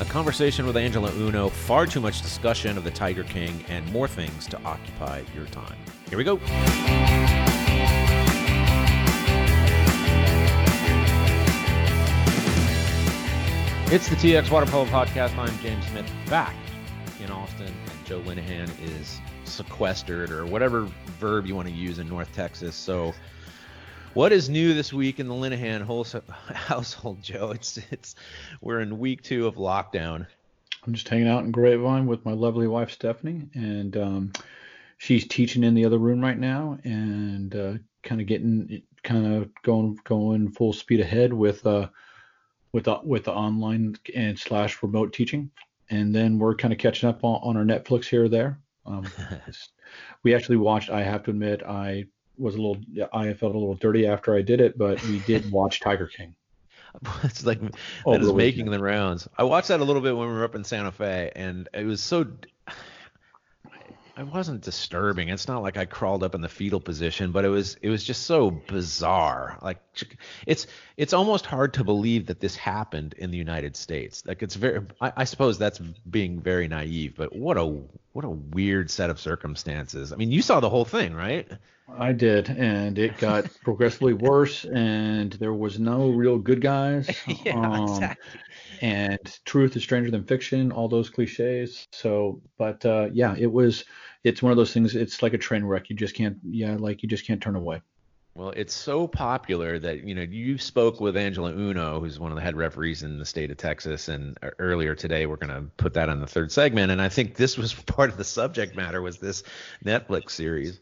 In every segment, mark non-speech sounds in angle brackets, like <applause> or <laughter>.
A conversation with Angela Uno, far too much discussion of the Tiger King, and more things to occupy your time. Here we go. It's the TX Water Polo Podcast. I'm James Smith, back in Austin, and Joe Linehan is sequestered, or whatever verb you want to use in North Texas. So, what is new this week in the Linehan <laughs> household, Joe? It's it's we're in week two of lockdown. I'm just hanging out in Grapevine with my lovely wife Stephanie, and um, she's teaching in the other room right now, and uh, kind of getting kind of going going full speed ahead with. Uh, with the, with the online and slash remote teaching, and then we're kind of catching up on, on our Netflix here or there. Um, <laughs> we actually watched. I have to admit, I was a little. I felt a little dirty after I did it, but we did <laughs> watch Tiger King. it's like oh, that is making the rounds. I watched that a little bit when we were up in Santa Fe, and it was so it wasn't disturbing. It's not like I crawled up in the fetal position, but it was it was just so bizarre. Like it's it's almost hard to believe that this happened in the United States. Like it's very I, I suppose that's being very naive, but what a what a weird set of circumstances. I mean, you saw the whole thing, right? I did, and it got <laughs> progressively worse, and there was no real good guys. <laughs> yeah, um, exactly. And truth is stranger than fiction, all those cliches. So, but uh, yeah, it was. It's one of those things. It's like a train wreck. You just can't. Yeah, like you just can't turn away. Well, it's so popular that you know you spoke with Angela Uno, who's one of the head referees in the state of Texas, and earlier today we're going to put that on the third segment. And I think this was <laughs> part of the subject matter was this Netflix series.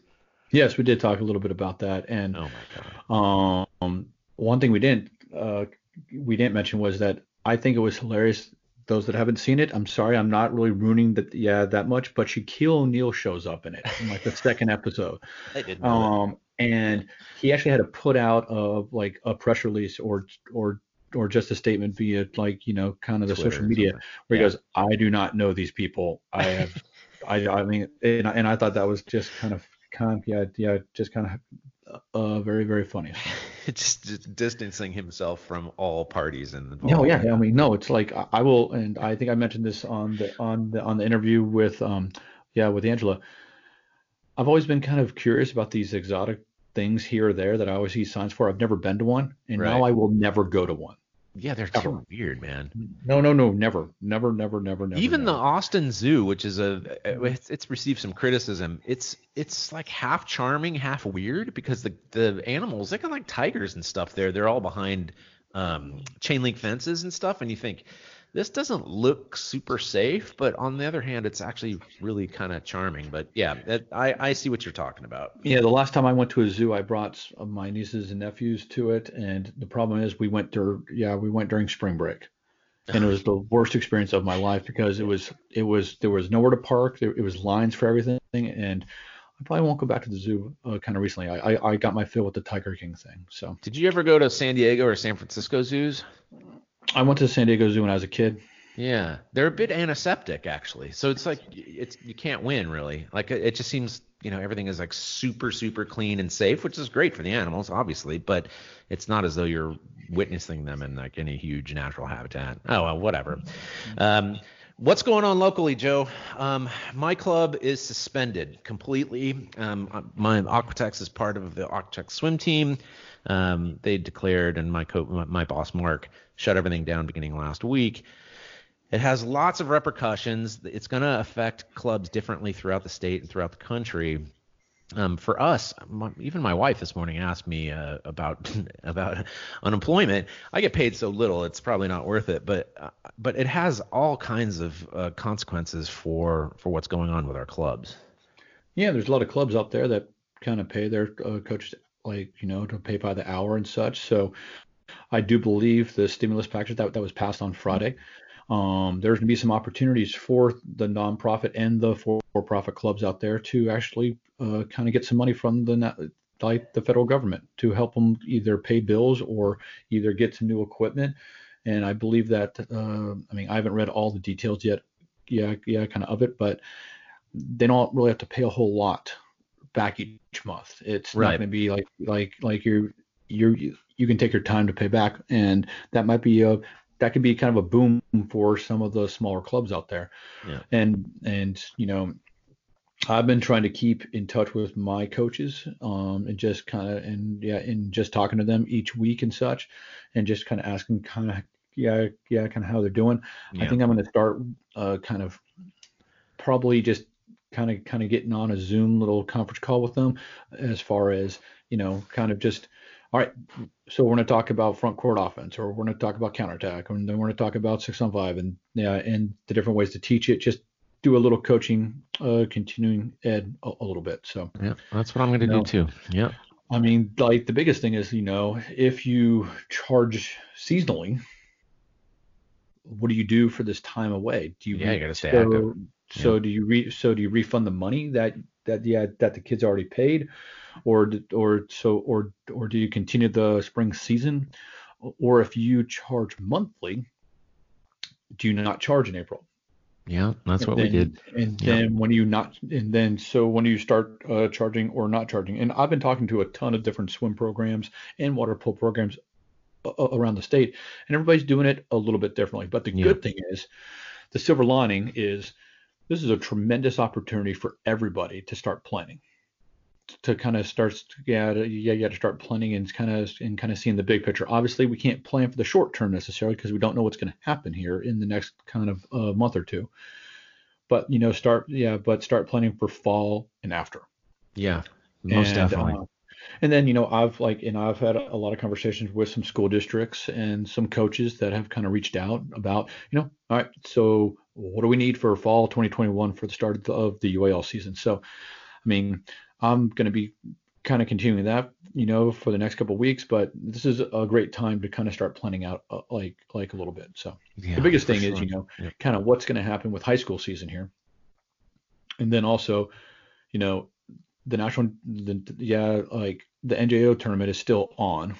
Yes, we did talk a little bit about that. And oh my god, um, one thing we didn't uh, we didn't mention was that I think it was hilarious. Those that haven't seen it, I'm sorry, I'm not really ruining that yeah that much, but Shaquille O'Neal shows up in it in like the second <laughs> episode. I didn't. Um, and he actually had to put out a like a press release or or or just a statement via like you know kind of the Twitter social media where he goes, I do not know these people. I have. <laughs> I, I mean, and, and I thought that was just kind of kind of yeah yeah just kind of uh, very very funny. <laughs> just, just, distancing himself from all parties and. No, yeah, I mean, no, it's like I, I, will, and I think I mentioned this on the on the on the interview with um yeah with Angela. I've always been kind of curious about these exotic things here or there that I always see signs for. I've never been to one, and right. now I will never go to one. Yeah, they're Ever. too weird, man. No, no, no, never, never, never, never, never. Even never. the Austin Zoo, which is a, it's, it's received some criticism. It's it's like half charming, half weird because the the animals, they are like tigers and stuff. There, they're all behind um, chain link fences and stuff, and you think this doesn't look super safe, but on the other hand, it's actually really kind of charming. But yeah, that, I, I see what you're talking about. Yeah, the last time I went to a zoo, I brought my nieces and nephews to it, and the problem is we went to yeah we went during spring break, and it was the <laughs> worst experience of my life because it was it was there was nowhere to park, there, it was lines for everything, and I probably won't go back to the zoo uh, kind of recently. I, I I got my fill with the Tiger King thing. So did you ever go to San Diego or San Francisco zoos? I went to San Diego Zoo when I was a kid. Yeah, they're a bit antiseptic actually. So it's like it's you can't win really. Like it just seems you know everything is like super super clean and safe, which is great for the animals obviously, but it's not as though you're witnessing them in like any huge natural habitat. Oh well, whatever. Um, What's going on locally, Joe? Um, my club is suspended completely. Um, my Aquatex is part of the Aquatex swim team. Um, they declared, and my co- my boss Mark shut everything down beginning last week. It has lots of repercussions. It's going to affect clubs differently throughout the state and throughout the country. Um, for us, my, even my wife this morning asked me uh, about <laughs> about unemployment. I get paid so little; it's probably not worth it. But uh, but it has all kinds of uh, consequences for for what's going on with our clubs. Yeah, there's a lot of clubs out there that kind of pay their uh, coaches like you know to pay by the hour and such. So I do believe the stimulus package that, that was passed on Friday. Um, there's going to be some opportunities for the nonprofit and the for-profit clubs out there to actually uh, kind of get some money from the like the federal government to help them either pay bills or either get some new equipment. And I believe that uh, I mean I haven't read all the details yet, yeah, yeah, kind of of it, but they don't really have to pay a whole lot back each month. It's right. not going to be like like like you're you're you can take your time to pay back, and that might be a that could be kind of a boom for some of the smaller clubs out there. Yeah. And and you know, I've been trying to keep in touch with my coaches, um, and just kind of and yeah, and just talking to them each week and such, and just kind of asking kind of yeah yeah kind of how they're doing. Yeah. I think I'm going to start uh, kind of probably just kind of kind of getting on a Zoom little conference call with them as far as you know kind of just all right so we're going to talk about front court offense or we're going to talk about counterattack and then we're going to talk about six on five and yeah and the different ways to teach it just do a little coaching uh continuing ed a, a little bit so Yeah, that's what I'm going to No. do too. Yeah. I mean, like the biggest thing is, you know, if you charge seasonally, what do you do for this time away? Do you Yeah, you gotta stay so, active. So do you re so do you refund the money that that yeah that the kids already paid, or or so or or do you continue the spring season, or if you charge monthly, do you not charge in April? Yeah, that's what And we did. And Yeah. then when you not, and then so when do you start uh, charging or not charging, and I've been talking to a ton of different swim programs and water polo programs around the state, and everybody's doing it a little bit differently. But the Yeah. good thing is, the silver lining is, this is a tremendous opportunity for everybody to start planning, to kind of start, yeah, yeah, yeah, to start planning and kind of and kind of seeing the big picture. Obviously, we can't plan for the short term necessarily because we don't know what's going to happen here in the next kind of uh, month or two but you know start yeah but start planning for fall and after Yeah, most and, definitely. uh, and then you know i've like and i've had a lot of conversations with some school districts and some coaches that have kind of reached out about you know all right so what do we need for fall 2021 for the start of the, of the UIL season? So i mean i'm going to be kind of continuing that you know for the next couple of weeks but this is a great time to kind of start planning out uh, like like a little bit. So yeah, the biggest thing is, you know, Yep. kind of what's going to happen with high school season here, and then also, you know, the national, the, yeah, like the NJO tournament is still on,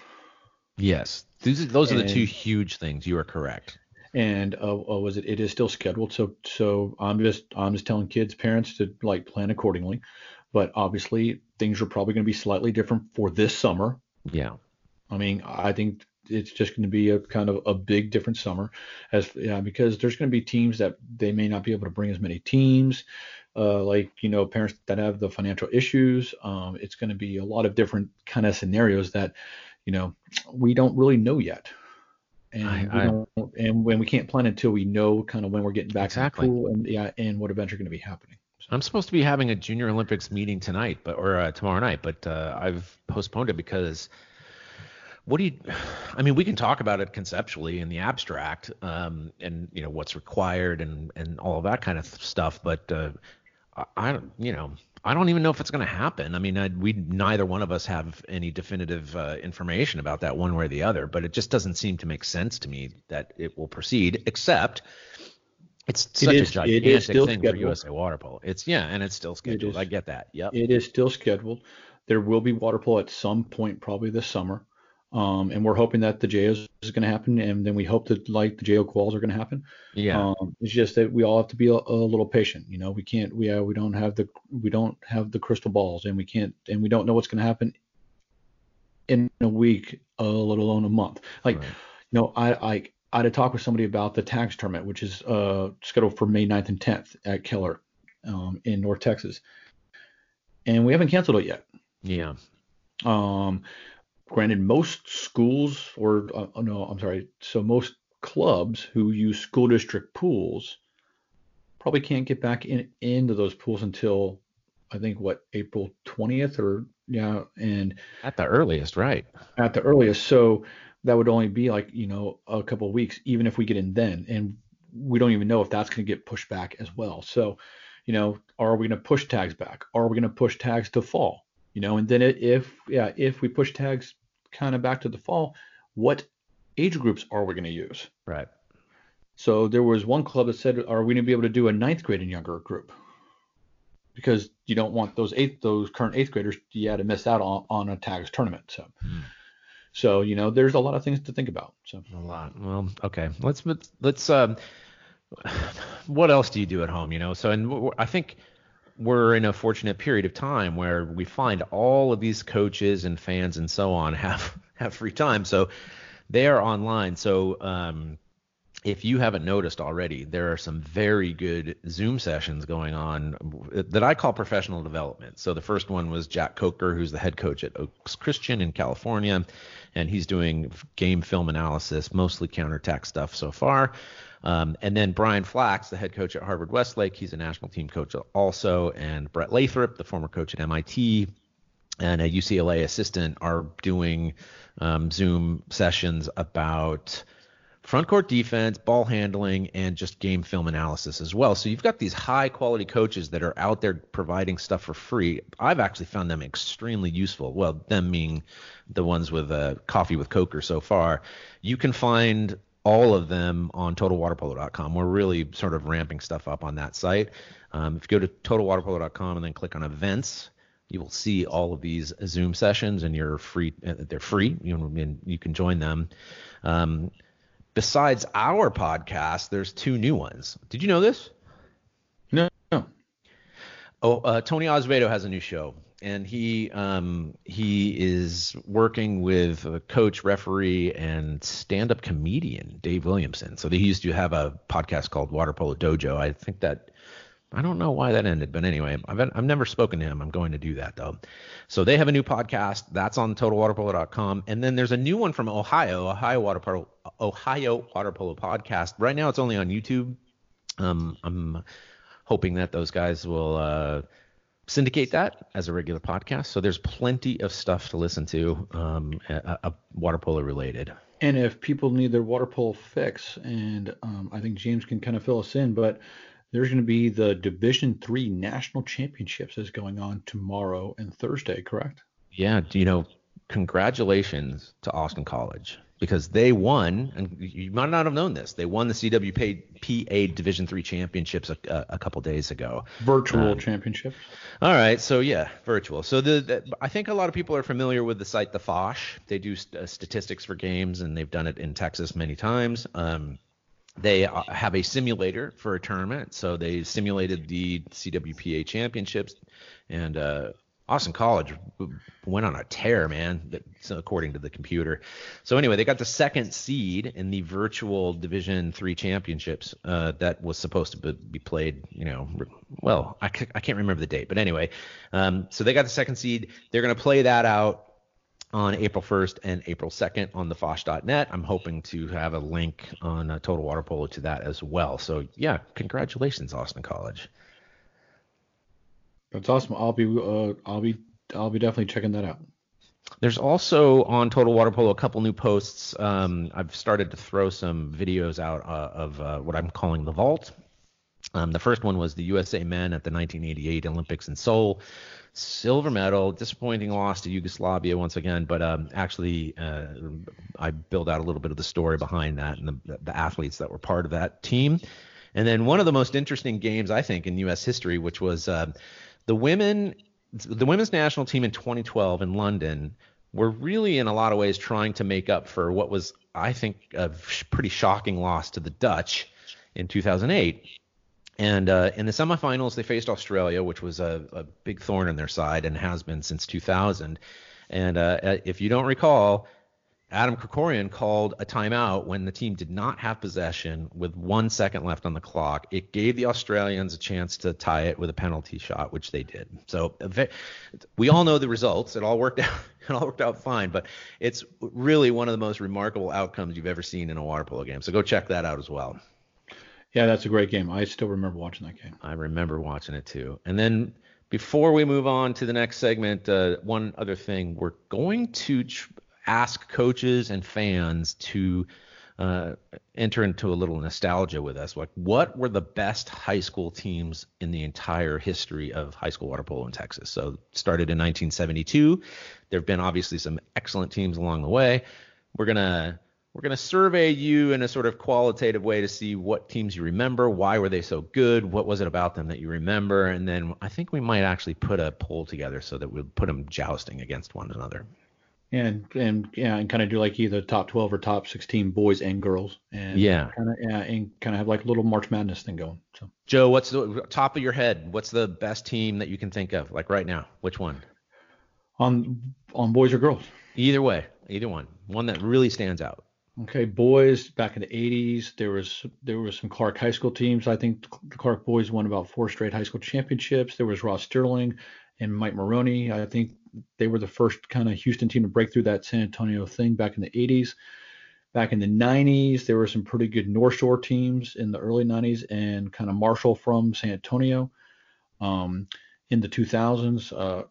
Yes, these those are the two huge things. You are correct. and uh, uh, was it? It is still scheduled. So, so I'm just, I'm just telling kids, parents to like plan accordingly, but obviously things are probably going to be slightly different for this summer. Yeah, I mean, I think it's just going to be a kind of a big different summer, as yeah, because there's going to be teams that they may not be able to bring as many teams, uh, like you know parents that have the financial issues. Um, it's going to be a lot of different kind of scenarios that, you know, we don't really know yet, and I- I- and when we can't plan until we know kind of when we're getting back Exactly. to school and yeah, and what events are going to be happening. I'm supposed to be having a Junior Olympics meeting tonight, but or uh, tomorrow night, but uh, I've postponed it because. What do you? I mean, we can talk about it conceptually in the abstract, um, and you know what's required and and all of that kind of stuff. But uh, I, don't, you know, I don't even know if it's going to happen. I mean, I, we neither one of us have any definitive uh, information about that one way or the other. But it just doesn't seem to make sense to me that it will proceed, except it's such is- a it is gigantic still thing for. USA Water Polo. It's yeah, and it's still scheduled. is. I get that. Yep. It is still scheduled. There will be water polo at some point, probably this summer. Um, and we're hoping that the JOs is going to happen, and then we hope that like the JO quals are going to happen. yeah. Um, it's just that we all have to be a, a little patient. You know, we can't. We uh, we don't have the we don't have the crystal balls, and we can't, and we don't know what's going to happen in a week, uh, let alone a month. Like, Right. you know, I I I had to talk with somebody about the tax tournament, which is uh, scheduled for May 9th and 10th at Keller um, in North Texas, and we haven't canceled it yet. yeah. Um, granted, most schools, or uh, no, I'm sorry, so most clubs who use school district pools probably can't get back in into those pools until I think what April 20th or yeah, and At the earliest, right? at the earliest. So that would only be like you know a couple of weeks, even if we get in then, and we don't even know if that's going to get pushed back as well. So, you know, are we going to push tags back? Are we going to push tags to fall? You know, and then it, if yeah, if we push tags kind of back to the fall, what age groups are we going to use? Right. So there was one club that said, "Are we going to be able to do a ninth grade and younger group?" Because you don't want those eighth, those current eighth graders, yeah, to miss out on, on a tags tournament. So, Hmm. so you know, there's a lot of things to think about. So, A lot. Well, okay. Let's let's let's um <sighs> what else do you do at home, you know? So and I think we're in a fortunate period of time where we find all of these coaches and fans and so on have <laughs> have free time. So they are online. So um if you haven't noticed already, there are some very good Zoom sessions going on that I call professional development. So the first one was Jack Coker, who's the head coach at Oaks Christian in California, and he's doing game film analysis, mostly counterattack stuff so far. Um, and then Brian Flacks, the head coach at Harvard Westlake, he's a national team coach also, and Brett Lathrop, the former coach at MIT, and a UCLA assistant, are doing um, Zoom sessions about front court defense, ball handling, and just game film analysis as well. So you've got these high quality coaches that are out there providing stuff for free. I've actually found them extremely useful. Well, them being the ones with uh, coffee with Coker so far. You can find all of them on totalwaterpolo.com. We're really sort of ramping stuff up on that site. Um, if you go to totalwaterpolo.com and then click on events, you will see all of these Zoom sessions, and you're free. Uh, they're free. You know, you can join them. Um, besides our podcast, there's two new ones. Did you know this? No. no. Oh, uh, Tony Azevedo has a new show, and he um, he is working with a coach, referee, and stand-up comedian Dave Williamson. So they used to have a podcast called Water Polo Dojo. I think that I don't know why that ended, but anyway, I've I've never spoken to him. I'm going to do that though. So they have a new podcast that's on TotalWaterPolo.com, and then there's a new one from Ohio, Ohio Water Polo, Ohio Water Polo podcast. Right now, it's only on YouTube. Um, I'm hoping that those guys will uh, syndicate that as a regular podcast. So there's plenty of stuff to listen to, um, a, a water polo related. And if people need their water polo fix, and um, I think James can kind of fill us in, but there's going to be the Division Three National Championships is going on tomorrow and Thursday, correct? Yeah. You know? Congratulations to Austin College because they won, and you might not have known this. They won the CWPA Division Three championships a, a, couple days ago. Virtual um, championships. All right, so yeah, virtual. So the, the, I think a lot of people are familiar with the site the Fosh. They do st- uh, statistics for games, and they've done it in Texas many times. Um, they uh, have a simulator for a tournament, so they simulated the CWPA championships, and uh, Austin College went on a tear, man. According to the computer. So anyway, they got the second seed in the virtual Division Three championships uh, that was supposed to be played. You know, well, I, I can't remember the date, but anyway, um, so they got the second seed. They're going to play that out on April 1st and April 2nd on the Fosh.net. I'm hoping to have a link on uh, Total Water Polo to that as well. So yeah, congratulations, Austin College. That's awesome. I'll be uh, I'll be I'll be definitely checking that out. There's also on Total Water Polo a couple new posts. Um, I've started to throw some videos out uh, of uh, what I'm calling the vault. Um, the first one was the USA men at the 1988 Olympics in Seoul silver medal. Disappointing loss to Yugoslavia once again, but um, actually, uh, I build out a little bit of the story behind that and the, the athletes that were part of that team. And then one of the most interesting games I think in U.S. history, which was uh, the women, the women's national team in 2012 in London, were really in a lot of ways trying to make up for what was, I think, a pretty shocking loss to the Dutch in 2008. And uh, in the semifinals, they faced Australia, which was a, a, big thorn in their side and has been since 2000. And uh, if you don't recall, Adam Krikorian called a timeout when the team did not have possession with one second left on the clock. It gave the Australians a chance to tie it with a penalty shot, which they did. So we all know the results. It all worked <laughs> out. It all worked out fine. But it's really one of the most remarkable outcomes you've ever seen in a water polo game. So go check that out as well. Yeah, that's a great game. I still remember watching that game. I remember watching it too. And then before we move on to the next segment, uh, one other thing, we're going to tr- ask coaches and fans to uh, enter into a little nostalgia with us. Like, what were the best high school teams in the entire history of high school water polo in Texas? So, started in 1972. There have been obviously some excellent teams along the way. We're gonna we're to survey you in a sort of qualitative way to see what teams you remember, why were they so good, what was it about them that you remember, and then I think we might actually put a poll together so that we'll put them jousting against one another. And and yeah, and kind of do like either top 12 or top 16 boys and girls, and yeah, kind of yeah, and kind of have like a little March Madness thing going. So Joe, what's the top of your head? What's the best team that you can think of, like right now? Which one? On on boys or girls? Either way, either one. One that really stands out. Okay, boys back in the 80s, there was there was some Clark High School teams. I think the Clark boys won about four straight high school championships. There was Ross Sterling and Mike Maroney. I think they were the first kind of Houston team to break through that San Antonio thing back in the 80s. Back in the 90s, there were some pretty good North Shore teams in the early 90s and kind of Marshall from San Antonio. Um, in the 2000s, uh,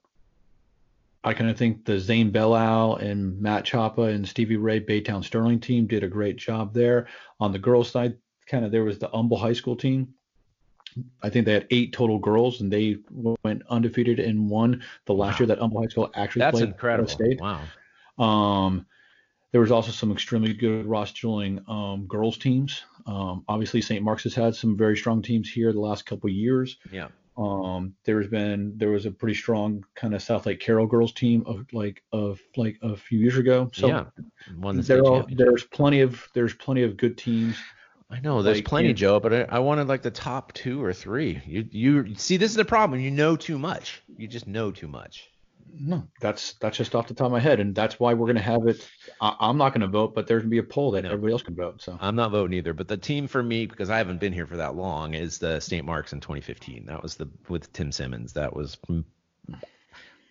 I kind of think the Zane Bellow and Matt Chapa and Stevie Ray Baytown Sterling team did a great job there. On the girls' side, kind of there was the Humble High School team. I think they had eight total girls, and they went undefeated and won the last wow. year that Humble High School actually That's played. That's incredible. State. Wow. Um, there was also some extremely good Ross Sterling um, girls teams. Um, obviously, St. Mark's has had some very strong teams here the last couple years. Yeah. Um, there's been there was a pretty strong kind of Southlake Carroll girls team of like of like a few years ago. So yeah, the there are, there's plenty of there's plenty of good teams. I know there's like, plenty, Joe, but I, I, wanted like the top two or three. You you see, this is the problem. You know too much. You just know too much. No, that's that's just off the top of my head, and that's why we're going to have it. I, am not going to vote, but there's going to be a poll that everybody else can vote. So I'm not voting either. But the team for me, because I haven't been here for that long, is the St. Mark's in 2015. That was the with Tim Simmons. That was.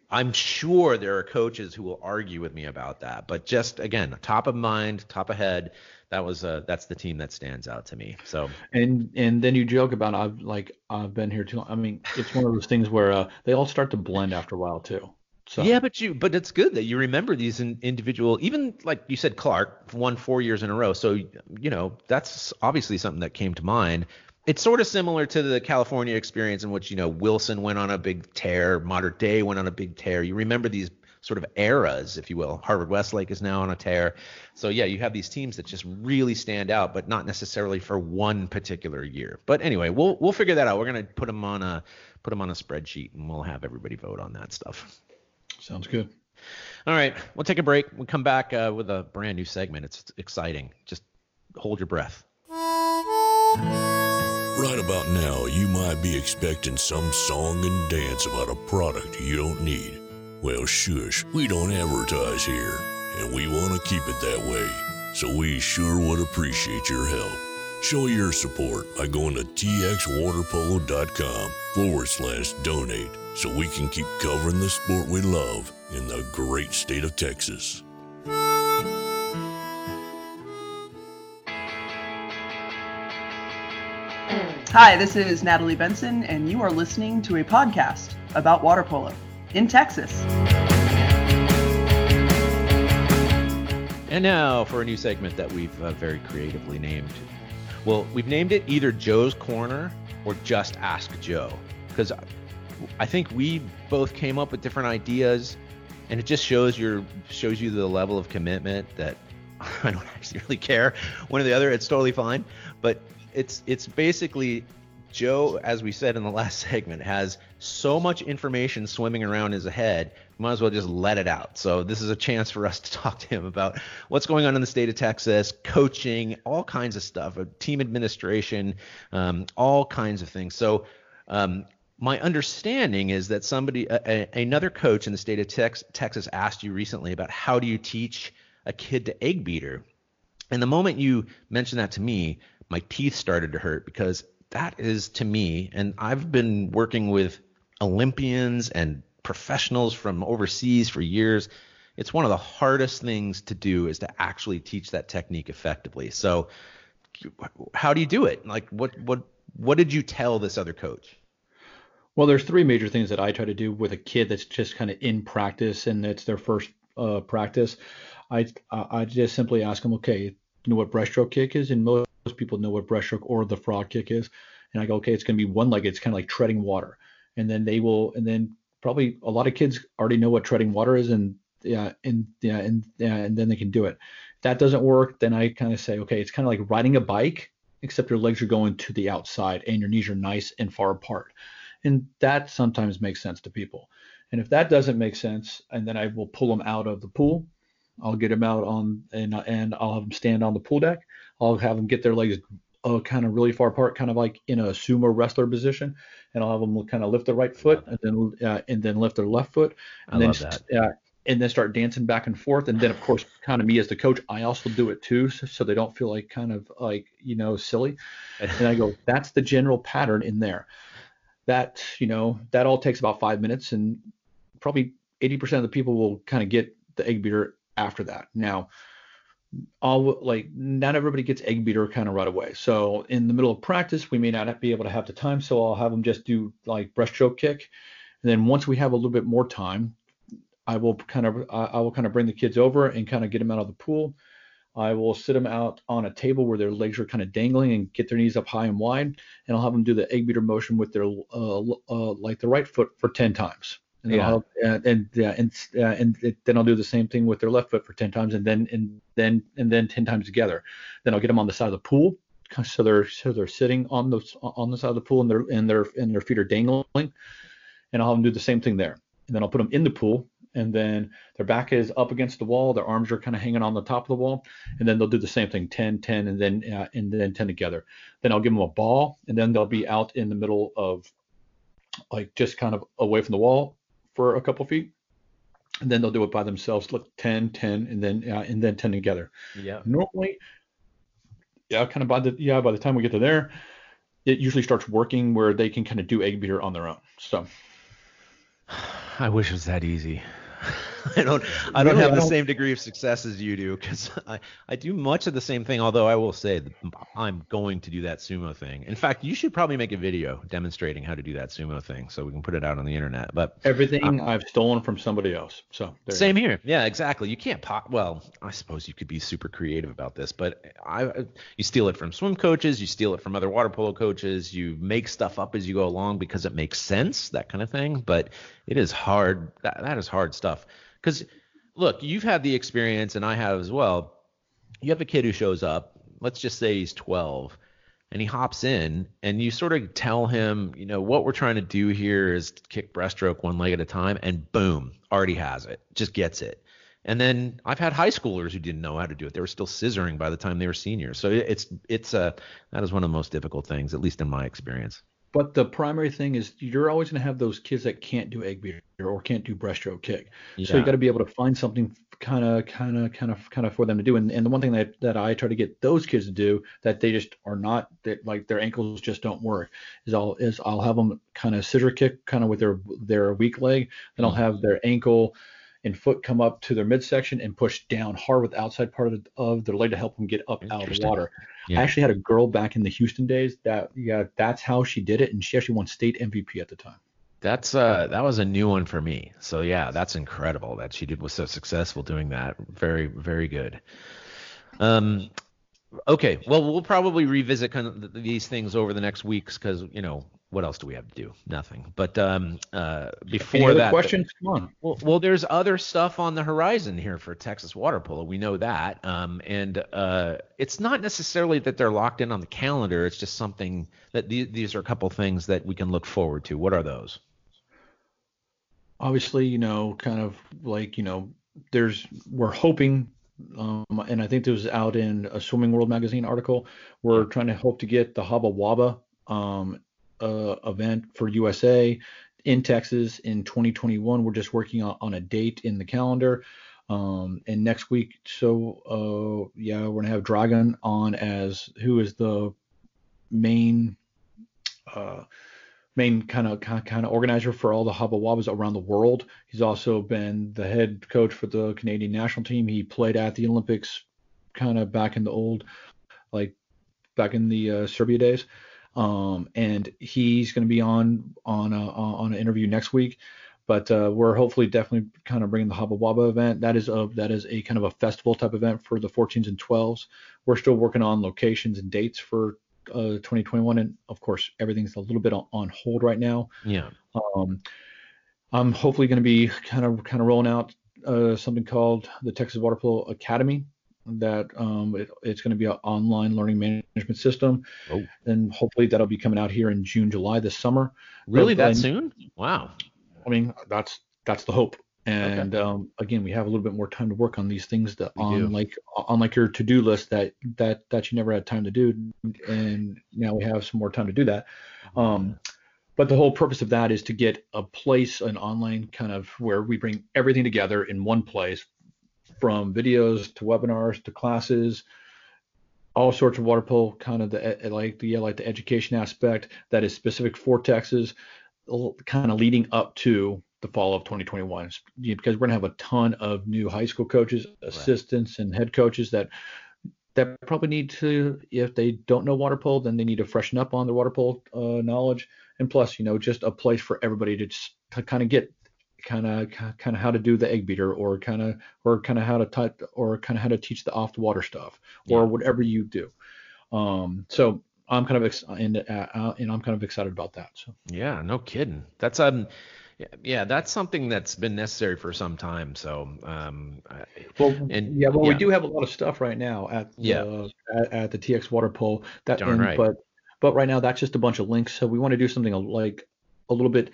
I'm sure there are coaches who will argue with me about that, but just again, top of mind, top of head, that was uh that's the team that stands out to me. So and and then you joke about I've like I've been here too. I mean, it's one of those things where uh, they all start to blend after a while too. So. Yeah, but you but it's good that you remember these in, individual even like you said Clark won 4 years in a row. So you know, that's obviously something that came to mind. It's sort of similar to the California experience in which, you know, Wilson went on a big tear, Mater Dei went on a big tear. You remember these sort of eras, if you will. Harvard Westlake is now on a tear. So yeah, you have these teams that just really stand out, but not necessarily for one particular year. But anyway, we'll we'll figure that out. We're gonna put them on a put them on a spreadsheet, and we'll have everybody vote on that stuff. Sounds good. All right, we'll take a break. We'll come back uh, with a brand new segment. It's exciting. Just hold your breath. Right about now, you might be expecting some song and dance about a product you don't need. Well, shush, we don't advertise here, and we want to keep it that way. So we sure would appreciate your help. Show your support by going to txwaterpolo.com forward slash donate so we can keep covering the sport we love in the great state of Texas. Hi, this is Natalie Benson, and you are listening to a podcast about water polo in Texas. And now for a new segment that we've uh, very creatively named. Well, we've named it either Joe's Corner or Just Ask Joe because I think we both came up with different ideas, and it just shows your shows you the level of commitment that <laughs> I don't actually really care one or the other. It's totally fine, but it's it's basically Joe, as we said in the last <laughs> segment, has so much information swimming around his head. Might as well just let it out. So this is a chance for us to <laughs> talk to him about what's going on in the state of Texas, coaching, all kinds of stuff, team administration, um, all kinds of things. So um, my understanding is that somebody, a, another coach in the state of tex, Texas, asked you recently about how do you teach a kid to egg beater. And the moment you mentioned that to me, my teeth started to hurt because that is to me, and I've been working with Olympians and professionals from overseas for years. It's one of the hardest things to do is to actually teach that technique effectively. So, how do you do it? Like, what what what did you tell this other coach? Well, there's three major things that I try to do with a kid that's just kind of in practice and it's their first uh, practice. I I just simply ask them, okay, you know what breaststroke kick is, and most people know what breaststroke or the frog kick is, and I go, okay, it's going to be one leg. It's kind of like treading water, and then they will, and then probably a lot of kids already know what treading water is, and yeah, and yeah, and yeah, and then they can do it. If that doesn't work, then I kind of say, okay, it's kind of like riding a bike, except your legs are going to the outside and your knees are nice and far apart. And that sometimes makes sense to people. And if that doesn't make sense, and then I will pull them out of the pool, I'll get them out on and and I'll have them stand on the pool deck. I'll have them get their legs uh, kind of really far apart, kind of like in a sumo wrestler position, and I'll have them kind of lift their right foot and then uh, and then lift their left foot. And I then. Uh, and then start dancing back and forth. And then, of course, kind of me as the coach, I also do it too, so, so they don't feel like kind of like you know silly. And I go, <laughs> that's the general pattern in there. That you know that all takes about five minutes, and probably 80% of the people will kind of get the egg beater after that. Now, all like not everybody gets egg beater kind of right away. So in the middle of practice, we may not be able to have the time. So I'll have them just do like breaststroke kick. And then once we have a little bit more time, I will kind of I will kind of bring the kids over and kind of get them out of the pool. I will sit them out on a table where their legs are kind of dangling and get their knees up high and wide, and I'll have them do the egg beater motion with their uh, uh, like the right foot for 10 times. And then Yeah. I'll, uh, and yeah, and uh, and it, then I'll do the same thing with their left foot for 10 times, and then and then and then 10 times together. Then I'll get them on the side of the pool, so they're so they're sitting on the on the side of the pool, and their and their and their feet are dangling, and I'll have them do the same thing there. And then I'll put them in the pool, and then their back is up against the wall, their arms are kind of hanging on the top of the wall, and then they'll do the same thing, 10, 10, and then uh, and then 10 together. Then I'll give them a ball, and then they'll be out in the middle of like just kind of away from the wall for a couple feet. And then they'll do it by themselves, look 10, 10, and then uh, and then 10 together. Yeah. Normally, yeah, kind of by the yeah by the time we get to there, it usually starts working where they can kind of do egg beater on their own. So <sighs> I wish it was that easy. <laughs> <laughs> I don't I don't Really, have the don't- same degree of success as you do because <laughs> I, I do much of the same thing. Although I will say I'm going to do that sumo thing. In fact, you should probably make a video demonstrating how to do that sumo thing so we can put it out on the internet. But everything um, I've stolen from somebody else. So there you Same here. Yeah, exactly. You can't pop. Well, I suppose you could be super creative about this, but I you steal it from swim coaches, you steal it from other water polo coaches, you make stuff up as you go along because it makes sense, that kind of thing. But it is hard. That that is hard stuff. Because look, you've had the experience, and I have as well. You have a kid who shows up. Let's just say he's 12 and he hops in and you sort of tell him, you know, what we're trying to do here is kick breaststroke one leg at a time and boom, already has it. Just gets it. And then I've had high schoolers who didn't know how to do it. They were still scissoring by the time they were seniors. So it's it's a that is one of the most difficult things, at least in my experience. But the primary thing is you're always going to have those kids that can't do egg beater or can't do breaststroke kick. So Yeah. you got to be able to find something kind of, kind of, kind of, kind of for them to do. And, and the one thing that, that I try to get those kids to do that they just are not that like their ankles just don't work is I'll is I'll have them kind of scissor kick kind of with their their weak leg. Then I'll mm. have their ankle and foot come up to their midsection and push down hard with the outside part of, the, of their leg to help them get up out of the water. Yeah. I actually had a girl back in the Houston days that yeah that's how she did it and she actually won state MVP at the time. That's uh that was a new one for me. So yeah, that's incredible that she did was so successful doing that. Very very good. Um okay, well we'll probably revisit kind of these things over the next weeks cuz you know, what else do we have to do? Nothing. But um uh before that questions? Come on. well, well, there's other stuff on the horizon here for Texas water polo. We know that, um, and uh, it's not necessarily that they're locked in on the calendar. It's just something that these, these are a couple things that we can look forward to. What are those? obviously, you know, kind of like, you know, there's we're hoping um, and I think this was out in a Swimming World magazine article. We're trying to hope to get the Haba Waba um, uh, event for USA in Texas in 2021. We're just working on, on a date in the calendar. Um, and next week, so uh, yeah, we're gonna have Dragan on as who is the main uh, main kind of kind of organizer for all the Haba Wabas around the world. He's also been the head coach for the Canadian national team. He played at the Olympics kind of back in the old, like back in the uh, Serbia days. Um, and he's going to be on on a, on an interview next week. But uh, we're hopefully definitely kind of bringing the Haba Waba event. That is a that is a kind of a festival type event for the 14s and 12s. We're still working on locations and dates for uh, 2021, and of course everything's a little bit on, on hold right now. Yeah. Um, I'm hopefully going to be kind of kind of rolling out uh, something called the Texas Water Polo Academy. That um, it, it's going to be an online learning management system, Oh. and hopefully that'll be coming out here in June, July this summer. Really But that soon? Wow. I mean, that's that's the hope. And um, again, we have a little bit more time to work on these things that We on do. like on like your to-do list that that that you never had time to do, and now we have some more time to do that. Um, but the whole purpose of that is to get a place, an online kind of where we bring everything together in one place, from videos to webinars to classes, all sorts of water polo, kind of the like the like the education aspect that is specific for Texas, kind of leading up to the fall of 2021 because we're gonna have a ton of new high school coaches, assistants, right. and head coaches that that probably need to if they don't know water polo, then they need to freshen up on their water polo uh, knowledge, and plus, you know, just a place for everybody to just to kind of get kind of kind of how to do the egg beater or kind of or kind of how to type or kind of how to teach the off the water stuff or yeah. whatever you do. Um, so I'm kind of ex- and, uh, and I'm kind of excited about that. So yeah, no kidding. That's um yeah, that's something that's been necessary for some time. So, um, well, and yeah, well, yeah. we do have a lot of stuff right now at yeah uh, at, at, the TX Water Polo. That, Darn and, right. But but right now that's just a bunch of links. So we want to do something like a little bit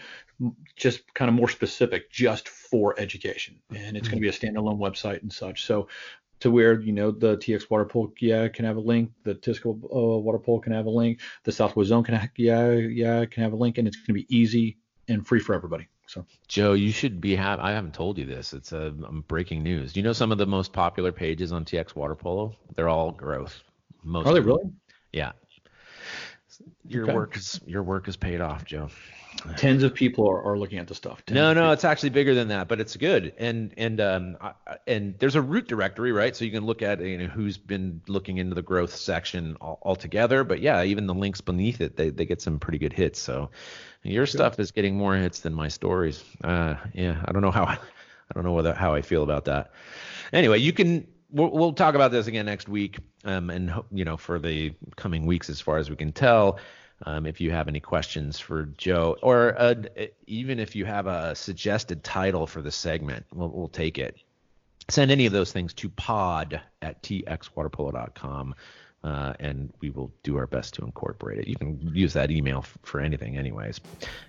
just kind of more specific just for education and it's mm-hmm. going to be a standalone website and such so to where you know the TX water polo yeah can have a link, the TISCA uh, water polo can have a link, the Southwest Zone can ha- yeah yeah can have a link, and it's going to be easy and free for everybody. So Joe, you should be have I haven't told you this. It's a um, breaking news. Do you know some of the most popular pages on TX water polo? They're all growth. Most Are they really? Yeah. Your okay. work is your work is paid off, Joe tens of people are, are looking at the stuff. Tens no, no, it's actually bigger than that, but it's good. And and um I, and there's a root directory, right? So you can look at you know who's been looking into the growth section all, altogether. But yeah, even the links beneath it, they they get some pretty good hits. So your good. stuff is getting more hits than my stories. Uh, yeah, I don't know how <laughs> I don't know whether how I feel about that. Anyway, you can We'll, we'll, talk about this again next week, um, and you know for the coming weeks, as far as we can tell. Um, if you have any questions for Joe, or uh, even if you have a suggested title for the segment, we'll, we'll take it. Send any of those things to pod at txwaterpolo.com. Uh, and we will do our best to incorporate it. You can use that email f- for anything, anyways.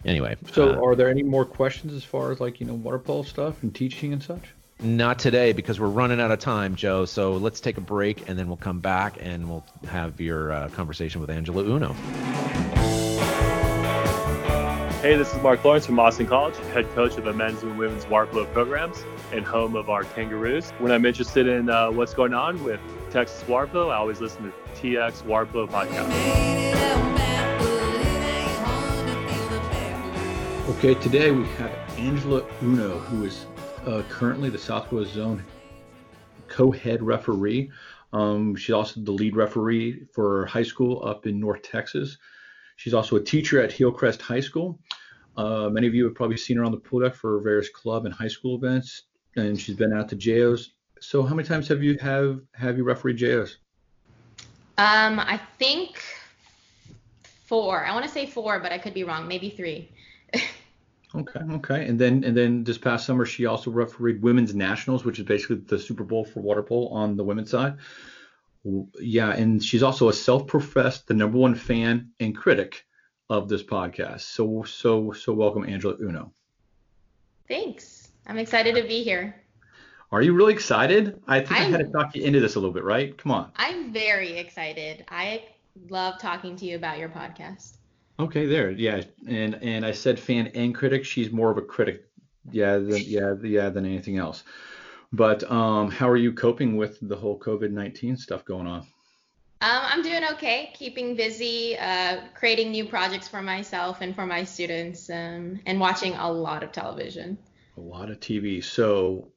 Anyway. So, uh, are there any more questions as far as like you know water polo stuff and teaching and such? Not today because we're running out of time, Joe. So let's take a break and then we'll come back and we'll have your uh, conversation with Angela Uno. Hey, this is Mark Lawrence from Austin College, head coach of the men's and women's water programs and home of our Kangaroos. When I'm interested in uh, what's going on with Texas polo, I always listen to TX Polo podcast. Okay, today we have Angela Uno, who is uh, currently the Southwest Zone co-head referee. Um, she's also the lead referee for high school up in North Texas. She's also a teacher at Hillcrest High School. Uh, many of you have probably seen her on the pool deck for various club and high school events, and she's been out to JOs. So, how many times have you have have you refereed JOs? Um, I think four. I want to say four, but I could be wrong. Maybe three. <laughs> Okay, okay. And then and then this past summer she also refereed women's nationals, which is basically the Super Bowl for water polo on the women's side. Yeah, and she's also a self-professed the number one fan and critic of this podcast. So so so welcome Angela Uno. Thanks. I'm excited to be here. Are you really excited? I think I'm, I had to talk you into this a little bit, right? Come on. I'm very excited. I love talking to you about your podcast. Okay, there, yeah, and and I said fan and critic. She's more of a critic, yeah, than, yeah, yeah, than anything else. But um, how are you coping with the whole COVID nineteen stuff going on? Um, I'm doing okay, keeping busy, uh, creating new projects for myself and for my students, um, and watching a lot of television. A lot of TV. So,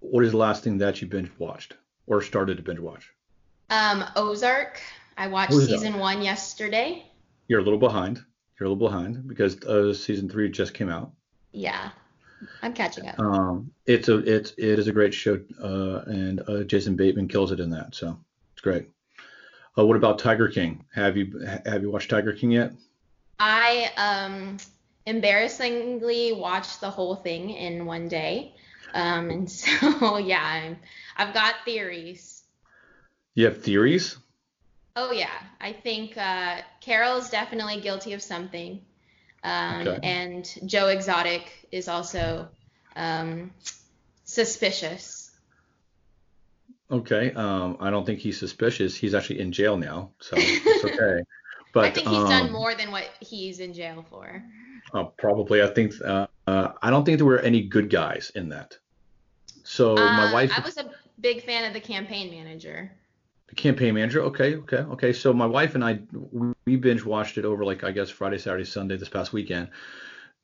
what is the last thing that you binge watched or started to binge watch? Um, Ozark. I watched season one yesterday. You're a little behind. You're a little behind because uh, season three just came out. Yeah, I'm catching up. Um, it's a it's it is a great show, uh, and uh, Jason Bateman kills it in that, so it's great. Uh, what about Tiger King? Have you have you watched Tiger King yet? I um embarrassingly watched the whole thing in one day. Um, and <laughs> so yeah, I'm, I've got theories. You have theories? Oh yeah, I think uh, Carol is definitely guilty of something, um, okay. and Joe Exotic is also um, suspicious. Okay, um, I don't think he's suspicious. He's actually in jail now, so it's <laughs> okay. But I think he's done um, more than what he's in jail for. Uh, probably. I think. Uh, uh, I don't think there were any good guys in that. So my Uh, wife. I was a big fan of the campaign manager. Campaign manager. Okay, okay, okay. So my wife and I we binge watched it over like I guess Friday, Saturday, Sunday this past weekend.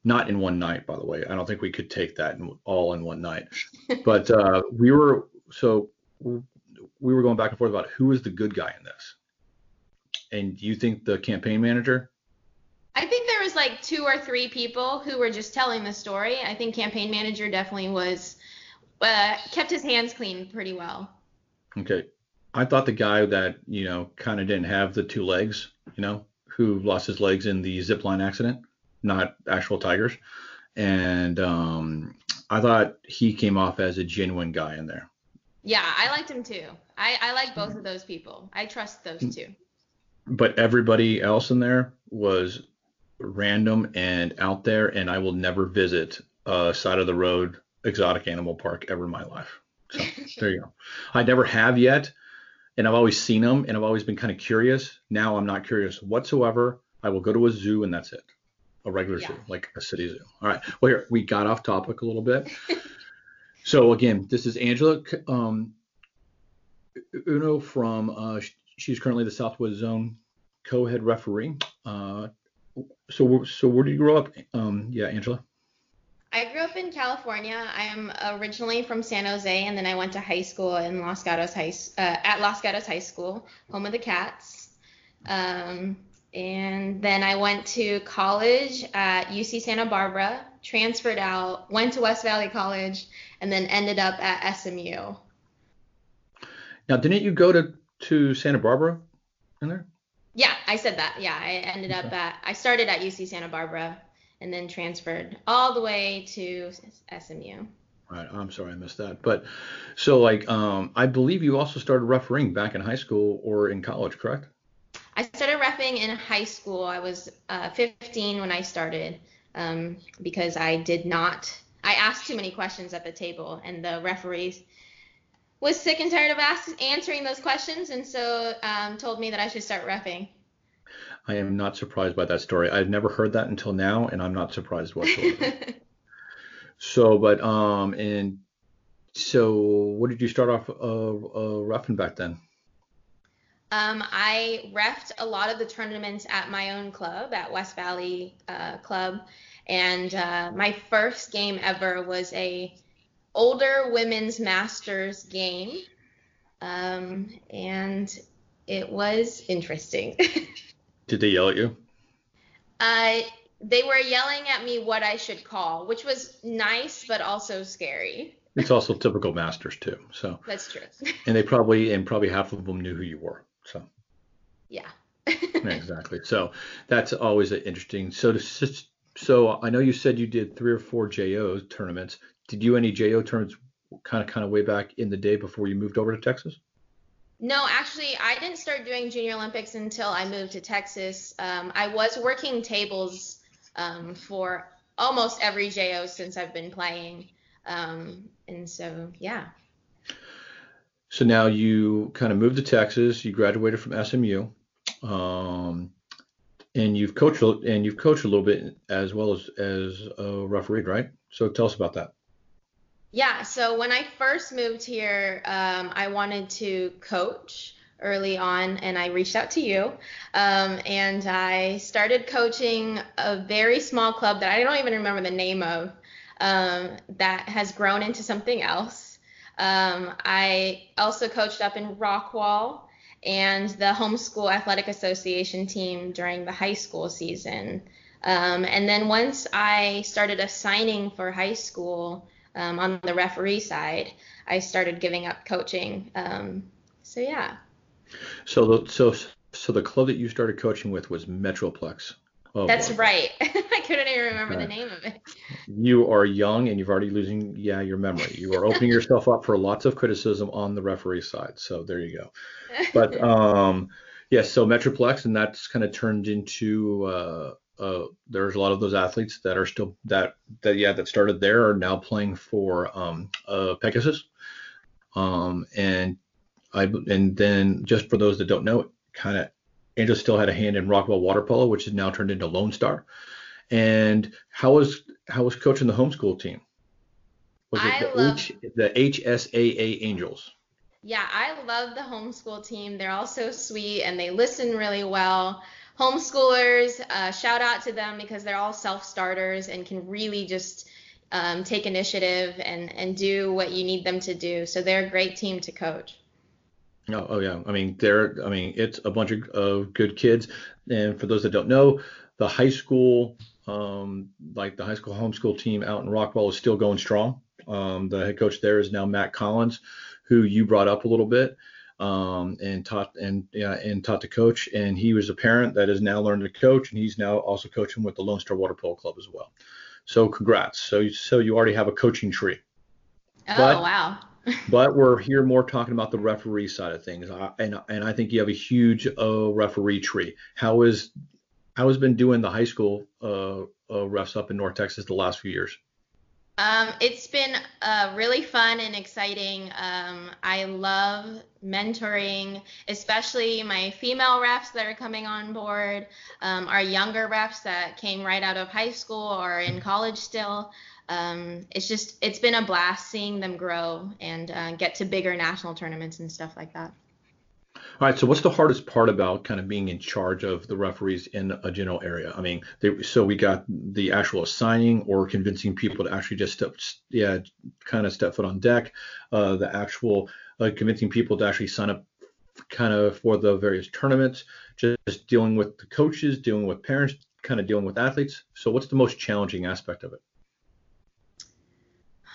Not in one night, by the way. I don't think we could take that in, all in one night. <laughs> But uh, we were so we were going back and forth about who is the good guy in this. And you think the campaign manager? I think there was like two or three people who were just telling the story. I think campaign manager definitely was uh, kept his hands clean pretty well. Okay. I thought the guy that, you know, kind of didn't have the two legs, you know, who lost his legs in the zip line accident, not actual tigers. And um, I thought he came off as a genuine guy in there. Yeah, I liked him too. I, I like both of those people. I trust those two. But everybody else in there was random and out there, and I will never visit a side of the road exotic animal park ever in my life. So <laughs> there you go. I never have yet, and I've always seen them, and I've always been kind of curious. Now I'm not curious whatsoever. I will go to a zoo, and that's it. A regular Yeah. zoo, like a city zoo. All right. Well, here we got off topic a little bit. <laughs> so again, this is Angela um, Uno from. Uh, she's currently the Southwest Zone co-head referee. Uh, so, so where did you grow up? Um, yeah, Angela. I grew up in California. I am originally from San Jose, and then I went to high school in Los Gatos High uh, at Los Gatos High School, home of the Cats. Um, and then I went to college at UC Santa Barbara, transferred out, went to West Valley College, and then ended up at SMU. Now, didn't you go to to Santa Barbara in there? Yeah, I said that. Yeah, I ended up at I started at UC Santa Barbara and then transferred all the way to SMU. Right. I'm sorry I missed that. But so like um, I believe you also started refereeing back in high school or in college, correct? I started refing in high school. I was uh, 15 when I started um, because I did not. I asked too many questions at the table, and the referees was sick and tired of ask, answering those questions, and so um, told me that I should start refing. I am not surprised by that story. I've never heard that until now, and I'm not surprised whatsoever. <laughs> so, but um, and so what did you start off uh, uh roughing back then? Um, I refed a lot of the tournaments at my own club, at West Valley uh, Club, and uh, my first game ever was a older women's masters game, um, and it was interesting. <laughs> Did they yell at you? uh, they were yelling at me what I should call, which was nice but also scary. It's also typical masters too. So, That's true. and they probably and probably half of them knew who you were. So. yeah. Yeah, <laughs> exactly. So that's always interesting. So to, so I know you said you did three or four JO tournaments. Did you any JO tournaments kind of kind of way back in the day before you moved over to Texas? No, actually, I didn't start doing Junior Olympics until I moved to Texas. Um, I was working tables um, for almost every JO since I've been playing. Um, and so, yeah. So now you kind of moved to Texas. You graduated from SMU, um, and you've coached and you've coached a little bit as well as as a referee, right? So tell us about that. Yeah, so when I first moved here, um, I wanted to coach early on, and I reached out to you. Um, and I started coaching a very small club that I don't even remember the name of um, that has grown into something else. Um, I also coached up in Rockwall and the Homeschool Athletic Association team during the high school season. Um, and then once I started assigning for high school, um, on the referee side, I started giving up coaching. Um, so yeah, So the so so the club that you started coaching with was Metroplex. Oh, that's boy. right. <laughs> I couldn't even remember the name of it. You are young and you've already losing yeah your memory. You are opening yourself up for lots of criticism on the referee side. So there you go. But <laughs> um, yes, so Metroplex and that's kind of turned into uh, uh, there's a lot of those athletes that are still that that yeah that started there are now playing for um, uh, Pegasus. Um, and I and then just for those that don't know, kind of Angel still had a hand in Rockwall water polo, which is now turned into Lone Star And how was how was coaching the homeschool team? Was it I the love- H, the HSAA Angels? Yeah, I love the homeschool team. They're all so sweet and they listen really well. Homeschoolers, uh, shout out to them because they're all self starters and can really just um, take initiative and, and do what you need them to do. So they're a great team to coach. Oh, oh yeah. I mean, they're. I mean, it's a bunch of uh, good kids. And for those that don't know, the high school, um, like the high school homeschool team out in Rockwall, is still going strong. Um, the head coach there is now Matt Collins, who you brought up a little bit, um, and taught and yeah, and taught to coach. And he was a parent that has now learned to coach, and he's now also coaching with the Lone Star Water Polo Club as well. So congrats. So so you already have a coaching tree. Oh, But- wow. <laughs> but we're here more talking about the referee side of things, I, and and I think you have a huge uh, referee tree. How is how has been doing the high school uh, uh, refs up in North Texas the last few years? Um, it's been uh, really fun and exciting. Um, I love mentoring, especially my female refs that are coming on board, um, our younger refs that came right out of high school or in college still. Um, it's just, it's been a blast seeing them grow and uh, get to bigger national tournaments and stuff like that. All right, so what's the hardest part about kind of being in charge of the referees in a general area? I mean, they, so we got the actual assigning or convincing people to actually just step, yeah, kind of step foot on deck. Uh, the actual uh, convincing people to actually sign up, kind of for the various tournaments. Just dealing with the coaches, dealing with parents, kind of dealing with athletes. So what's the most challenging aspect of it?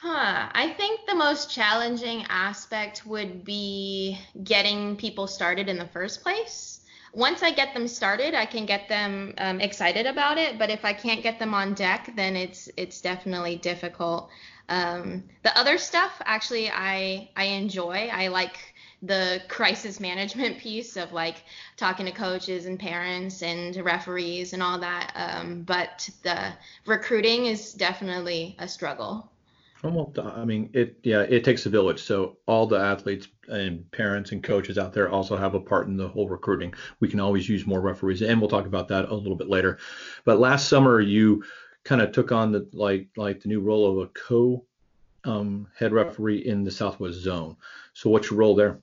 Huh. I think the most challenging aspect would be getting people started in the first place. Once I get them started, I can get them um, excited about it. But if I can't get them on deck, then it's it's definitely difficult. Um, the other stuff, actually, I I enjoy. I like the crisis management <laughs> piece of like talking to coaches and parents and referees and all that. Um, but the recruiting is definitely a struggle. Well, I mean, it yeah, it takes a village. So all the athletes and parents and coaches out there also have a part in the whole recruiting. We can always use more referees, and we'll talk about that a little bit later. But last summer, you kind of took on the like like the new role of a co um, head referee in the Southwest Zone. So what's your role there?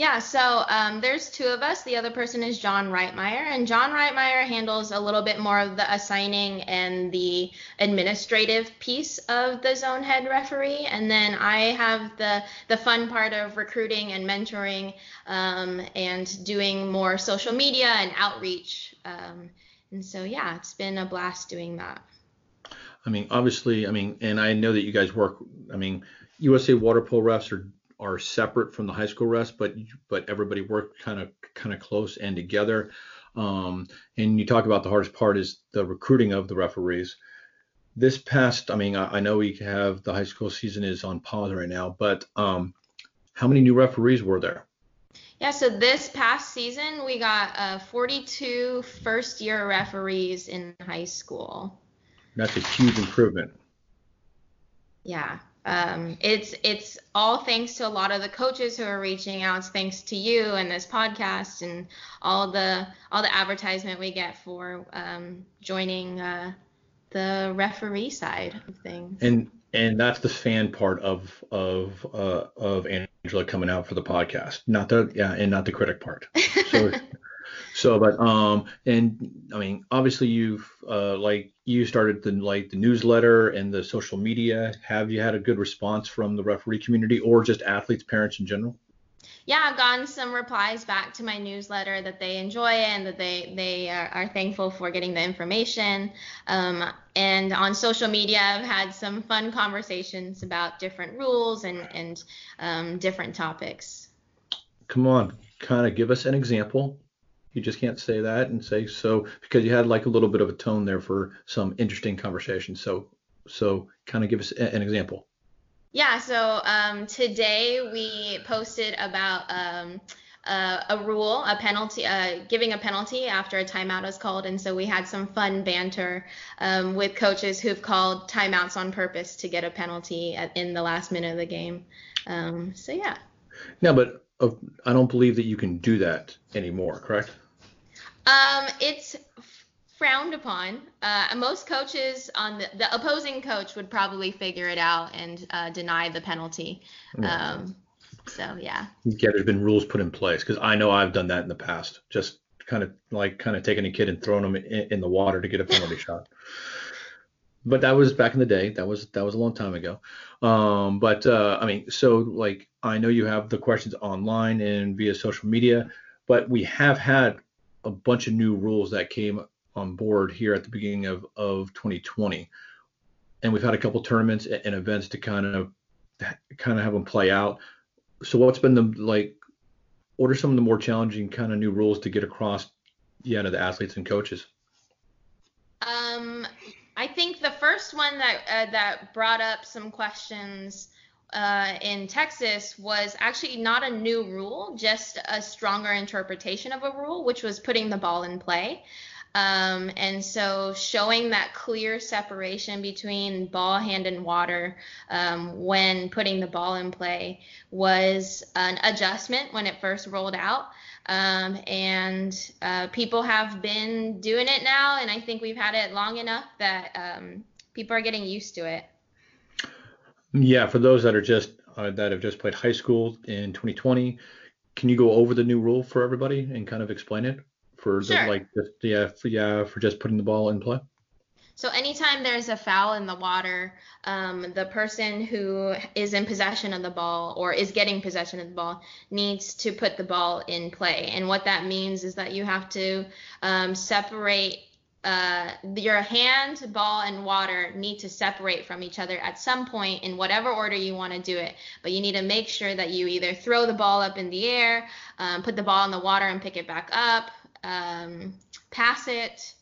Yeah, so um, there's two of us. The other person is John Reitmeyer, and John Reitmeyer handles a little bit more of the assigning and the administrative piece of the zone head referee, and then I have the the fun part of recruiting and mentoring um, and doing more social media and outreach. Um, and so yeah, it's been a blast doing that. I mean, obviously, I mean, and I know that you guys work. I mean, USA water polo refs are are separate from the high school refs, but but everybody worked kind of kind of close and together. Um, and you talk about the hardest part is the recruiting of the referees. This past, I mean, I, I know we have the high school season is on pause right now, but um, how many new referees were there? Yeah, so this past season we got uh, 42 first year referees in high school. That's a huge improvement. Yeah. Um, it's it's all thanks to a lot of the coaches who are reaching out. It's thanks to you and this podcast and all the all the advertisement we get for um, joining uh, the referee side of things. And and that's the fan part of of uh, of Angela coming out for the podcast, not the yeah, and not the critic part. So <laughs> so but um and I mean obviously you've uh like you started the like the newsletter and the social media. Have you had a good response from the referee community or just athletes, parents in general? yeah, I've gotten some replies back to my newsletter that they enjoy it and that they they are, are thankful for getting the information. Um, and on social media, I've had some fun conversations about different rules and and um, different topics. Come on, kind of give us an example. You just can't say that and say so because you had like a little bit of a tone there for some interesting conversation. So so kind of give us a- an example. Yeah, so um, today we posted about um, uh, a rule, a penalty, uh, giving a penalty after a timeout is called, and so we had some fun banter um, with coaches who've called timeouts on purpose to get a penalty at, in the last minute of the game. Um, so yeah. No, but uh, I don't believe that you can do that anymore, correct? Um, it's frowned upon. Uh, most coaches on the, the opposing coach would probably figure it out and uh, deny the penalty. Um, so yeah. Yeah, there's been rules put in place because I know I've done that in the past. Just kind of like kind of taking a kid and throwing them in, in the water to get a penalty shot. <laughs> But that was back in the day. That was that was a long time ago. Um, but uh, I mean, so like I know you have the questions online and via social media, but we have had a bunch of new rules that came on board here at the beginning of, of 2020. And we've had a couple tournaments and events to kind of kind of have them play out. So what's been the like what are some of the more challenging kind of new rules to get across yeah to the athletes and coaches? Um first one that uh, that brought up some questions uh, in Texas was actually not a new rule, just a stronger interpretation of a rule, which was putting the ball in play. Um, and so showing that clear separation between ball, hand, and water um, when putting the ball in play was an adjustment when it first rolled out. Um, and uh, people have been doing it now, and I think we've had it long enough that um, people are getting used to it. Yeah, for those that are just uh, that have just played high school in 2020, can you go over the new rule for everybody and kind of explain it? for sure. the, like just yeah for, yeah for just putting the ball in play. So anytime there's a foul in the water, um, the person who is in possession of the ball or is getting possession of the ball needs to put the ball in play. And what that means is that you have to um, separate uh, your hand, ball, and water need to separate from each other at some point in whatever order you want to do it. But you need to make sure that you either throw the ball up in the air, um, put the ball in the water and pick it back up, um, pass it.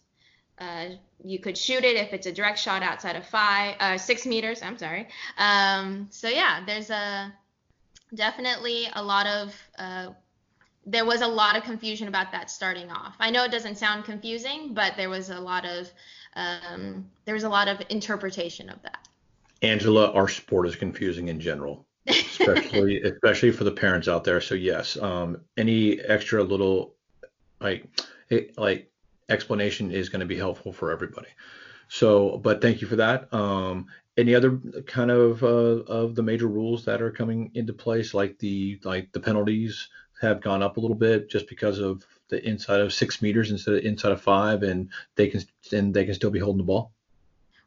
Uh, you could shoot it if it's a direct shot outside of five, uh, six meters. I'm sorry. Um, so yeah, there's a definitely a lot of uh, there was a lot of confusion about that starting off. I know it doesn't sound confusing, but there was a lot of um, there was a lot of interpretation of that. Angela, our sport is confusing in general, especially <laughs> especially for the parents out there. So yes, um, any extra little like it, like explanation is going to be helpful for everybody. So, but thank you for that. Um, any other kind of uh, of the major rules that are coming into place, like the like the penalties have gone up a little bit just because of the inside of six meters instead of inside of five, and they can and they can still be holding the ball.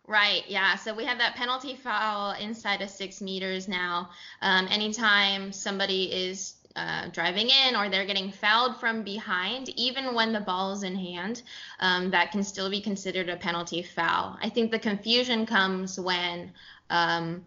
Right, yeah. So we have that penalty foul inside of six meters now. Um, anytime somebody is uh, driving in or they're getting fouled from behind, even when the ball is in hand, um, that can still be considered a penalty foul. I think the confusion comes when um,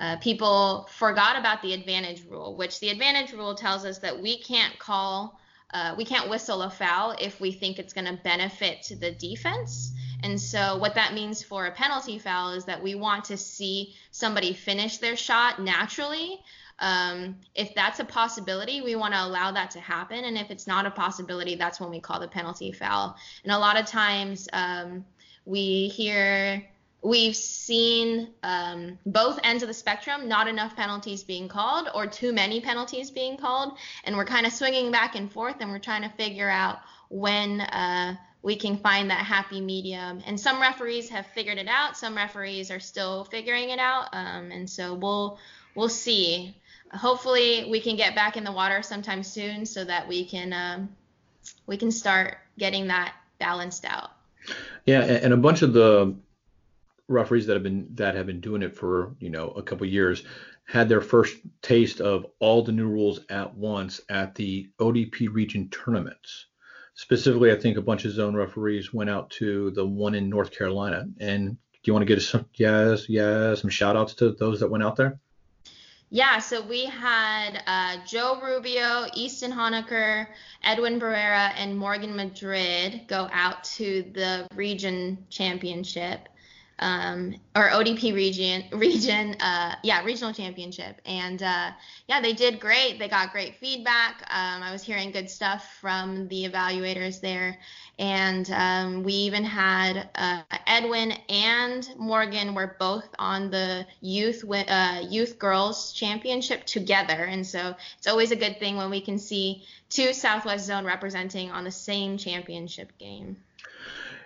uh, people forgot about the advantage rule, which the advantage rule tells us that we can't call, uh, we can't whistle a foul if we think it's going to benefit the defense. And so, what that means for a penalty foul is that we want to see somebody finish their shot naturally um, if that's a possibility, we want to allow that to happen. And if it's not a possibility, that's when we call the penalty foul. And a lot of times um, we hear, we've seen um, both ends of the spectrum, not enough penalties being called or too many penalties being called. And we're kind of swinging back and forth and we're trying to figure out when. Uh, we can find that happy medium. And some referees have figured it out. Some referees are still figuring it out. Um, and so we'll we'll see hopefully we can get back in the water sometime soon so that we can um, we can start getting that balanced out. Yeah, and a bunch of the referees that have been that have been doing it for you know a couple years had their first taste of all the new rules at once at the ODP region tournaments. Specifically, I think a bunch of zone referees went out to the one in North Carolina. And do you want to get some yes, yes, some shout outs to those that went out there? Yeah, so we had uh, Joe Rubio, Easton Honecker, Edwin Barrera, and Morgan Madrid go out to the region championship um, or ODP region, <laughs> region, uh, yeah, regional championship. And uh, yeah, they did great. They got great feedback. Um, I was hearing good stuff from the evaluators there. And um, we even had uh, Edwin and Morgan were both on the youth uh, youth girls championship together. And so it's always a good thing when we can see two Southwest Zone representing on the same championship game.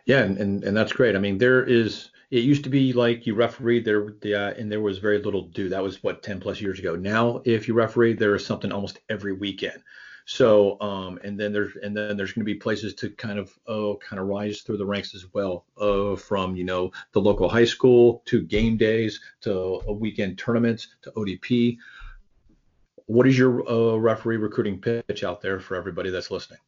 Yeah, and, and, and that's great. I mean, there is. It used to be like you referee there, the, uh, and there was very little to do. That was what 10 plus years ago. Now, if you referee, there is something almost every weekend. So, um, and then there's and then there's going to be places to kind of oh, kind of rise through the ranks as well. Uh, from you know the local high school to game days to weekend tournaments to ODP. What is your uh, referee recruiting pitch out there for everybody that's listening?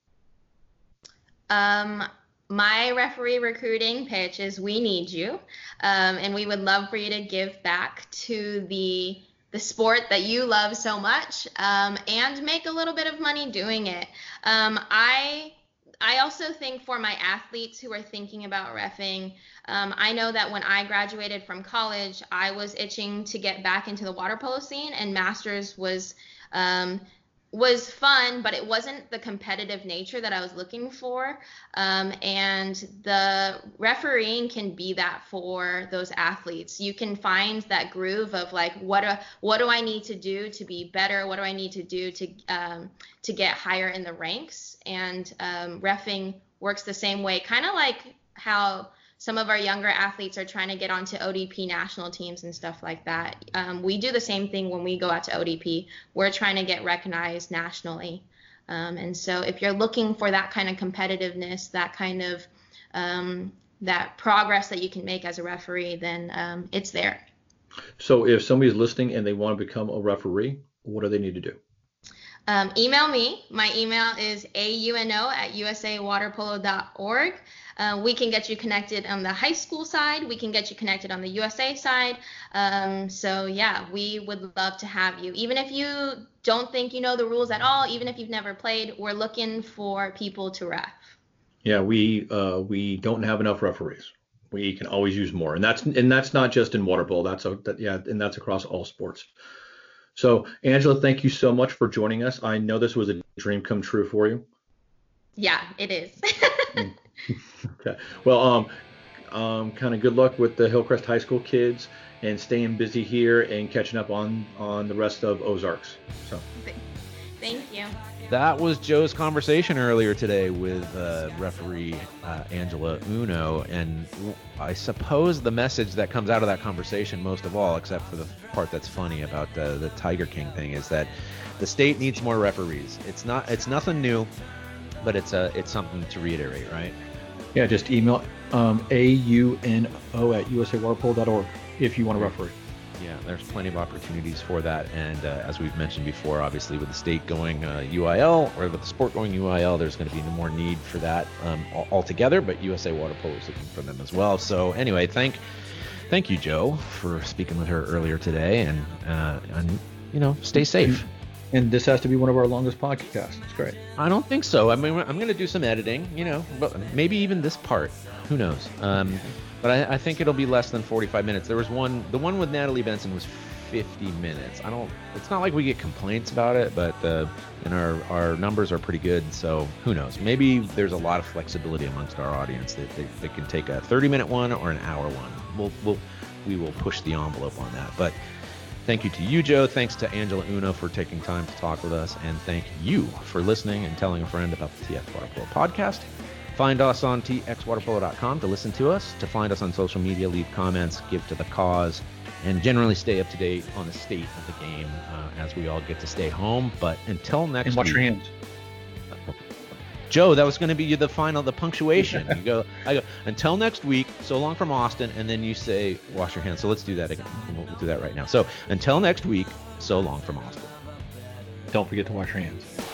Um, my referee recruiting pitch is we need you, um, and we would love for you to give back to the the sport that you love so much um, and make a little bit of money doing it. Um, I I also think for my athletes who are thinking about refing, um, I know that when I graduated from college, I was itching to get back into the water polo scene, and Masters was um, was fun, but it wasn't the competitive nature that I was looking for. Um, and the refereeing can be that for those athletes. You can find that groove of like, what do, what do I need to do to be better? What do I need to do to um, to get higher in the ranks? And um, refing works the same way, kind of like how some of our younger athletes are trying to get onto ODP national teams and stuff like that. Um, we do the same thing when we go out to ODP. We're trying to get recognized nationally. Um, and so if you're looking for that kind of competitiveness, that kind of um, that progress that you can make as a referee, then um, it's there. So if somebody's listening and they want to become a referee, what do they need to do? Um, email me. My email is auno at usawaterpolo.org. Uh, we can get you connected on the high school side. We can get you connected on the USA side. Um, so yeah, we would love to have you. Even if you don't think you know the rules at all, even if you've never played, we're looking for people to ref. Yeah, we uh, we don't have enough referees. We can always use more, and that's and that's not just in water polo. That's a, that, yeah, and that's across all sports. So, Angela, thank you so much for joining us. I know this was a dream come true for you. Yeah, it is. <laughs> <laughs> okay. Well, um, um, kind of good luck with the Hillcrest High School kids and staying busy here and catching up on on the rest of Ozarks. So. Thank you. That was Joe's conversation earlier today with uh, referee uh, Angela Uno, and I suppose the message that comes out of that conversation, most of all, except for the part that's funny about uh, the Tiger King thing, is that the state needs more referees. It's not, it's nothing new, but it's a, it's something to reiterate, right? Yeah, just email um, auno at usawaterpolo.org if you want to referee yeah, there's plenty of opportunities for that. And uh, as we've mentioned before, obviously with the state going uh, UIL or with the sport going UIL, there's going to be more need for that um, altogether. But USA Water Polo is looking for them as well. So anyway, thank thank you, Joe, for speaking with her earlier today, and uh, and you know, stay safe. And this has to be one of our longest podcasts. It's great. I don't think so. I mean, I'm going to do some editing, you know, but maybe even this part. Who knows? Um, but I, I, think it'll be less than 45 minutes. There was one, the one with Natalie Benson was 50 minutes. I don't, it's not like we get complaints about it, but uh, and our our numbers are pretty good. So who knows? Maybe there's a lot of flexibility amongst our audience that they, they can take a 30 minute one or an hour one. We'll we'll we will push the envelope on that. But thank you to you, Joe. Thanks to Angela Uno for taking time to talk with us, and thank you for listening and telling a friend about the TX Water Polo podcast. Find us on txwaterpolo.com to listen to us, to find us on social media, leave comments, give to the cause, and generally stay up to date on the state of the game uh, as we all get to stay home. But until next and wash week. your hands. Joe, that was going to be the final, the punctuation. you go, I go, until next week, so long from Austin, and then you say, wash your hands. So let's do that again. We'll, do that right now. So until next week, so long from Austin. Don't forget to wash your hands.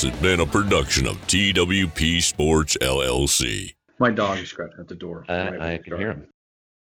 This has been a production of TWP Sports LLC. My dog is scratching at the door. Uh, I can hear him.